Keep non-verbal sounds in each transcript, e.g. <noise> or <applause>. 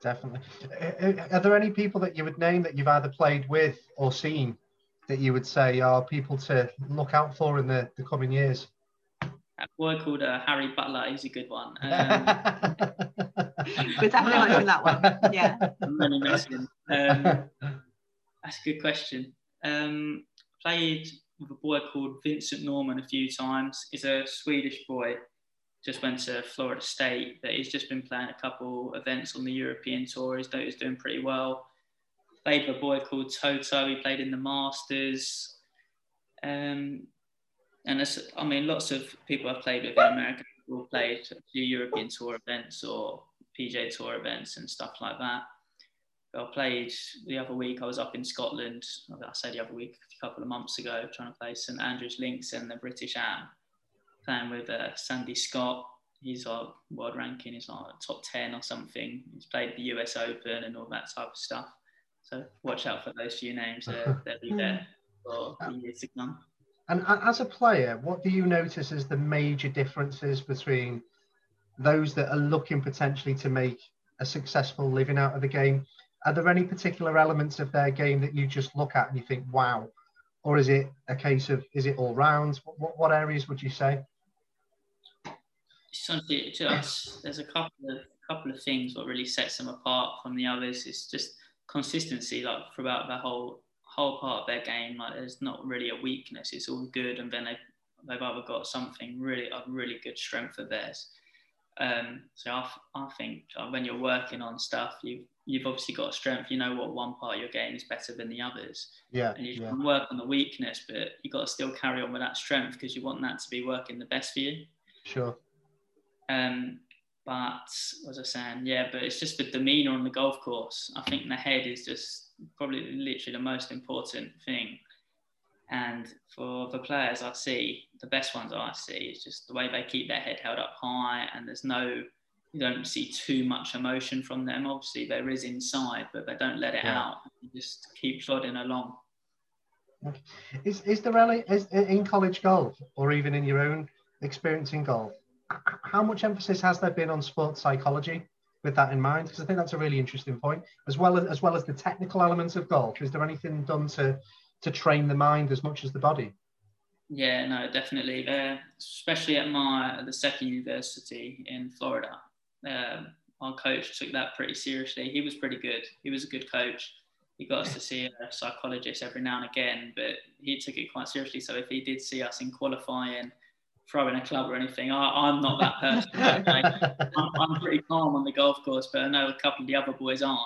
definitely. Are there any people that you would name that you've either played with or seen that you would say are people to look out for in the, the coming years? A boy called uh, Harry Butler is a good one. Um, We're definitely watching that one. Yeah. Um, that's a good question. Um, played with a boy called Vincent Norrman a few times. He's a Swedish boy just went to Florida State, but he's just been playing a couple events on the European tour. He's, he's doing pretty well. Played with a boy called Toto. He played in the Masters. Um, and I mean, lots of people I've played with in America all played a few European tour events or PGA tour events and stuff like that. I played the other week. I was up in Scotland. I said the other week, a couple of months ago, trying to play St Andrews Links and the British Am playing with uh, Sandy Scott. He's our world ranking is like top 10 or something. He's played the US Open and all that type of stuff. So watch out for those few names. Uh, they'll be there for years to come. And as a player, what do you notice as the major differences between those that are looking potentially to make a successful living out of the game? Are there any particular elements of their game that you just look at and you think, wow? Or is it a case of, is it all rounds? What, what areas would you say? Essentially just there's a couple of couple of things what really sets them apart from the others. It's just consistency, like throughout the whole whole part of their game. Like there's not really a weakness. It's all good, and then they they've either got something really a really good strength of theirs. Um, so I, I think when you're working on stuff, you you've obviously got a strength. You know what one part of your game is better than the others. Yeah. And you yeah. can work on the weakness, but you got to still carry on with that strength because you want that to be working the best for you. Sure. Um, but as I was saying, yeah, but it's just the demeanor on the golf course. I think the head is just probably literally the most important thing. And for the players I see, the best ones I see is just the way they keep their head held up high, and there's no, you don't see too much emotion from them. Obviously, there is inside, but they don't let it yeah. out. You just keep plodding along. Is is there really is in college golf or even in your own experience in golf? How much emphasis has there been on sports psychology with that in mind? Because I think that's a really interesting point, as well as as well as the technical elements of golf. Is there anything done to to train the mind as much as the body? Yeah, no, definitely. Uh, especially at my the second university in Florida, uh, our coach took that pretty seriously. He was pretty good. He was a good coach. He got us to see a psychologist every now and again, but he took it quite seriously. So if he did see us in qualifying throwing a club or anything. I, am not that person. <laughs> I'm, I'm, pretty calm on the golf course, but I know a couple of the other boys aren't.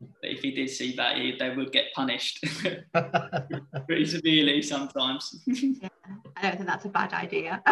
But if he did see that, he, they would get punished <laughs> pretty severely sometimes. <laughs> Yeah, I don't think that's a bad idea.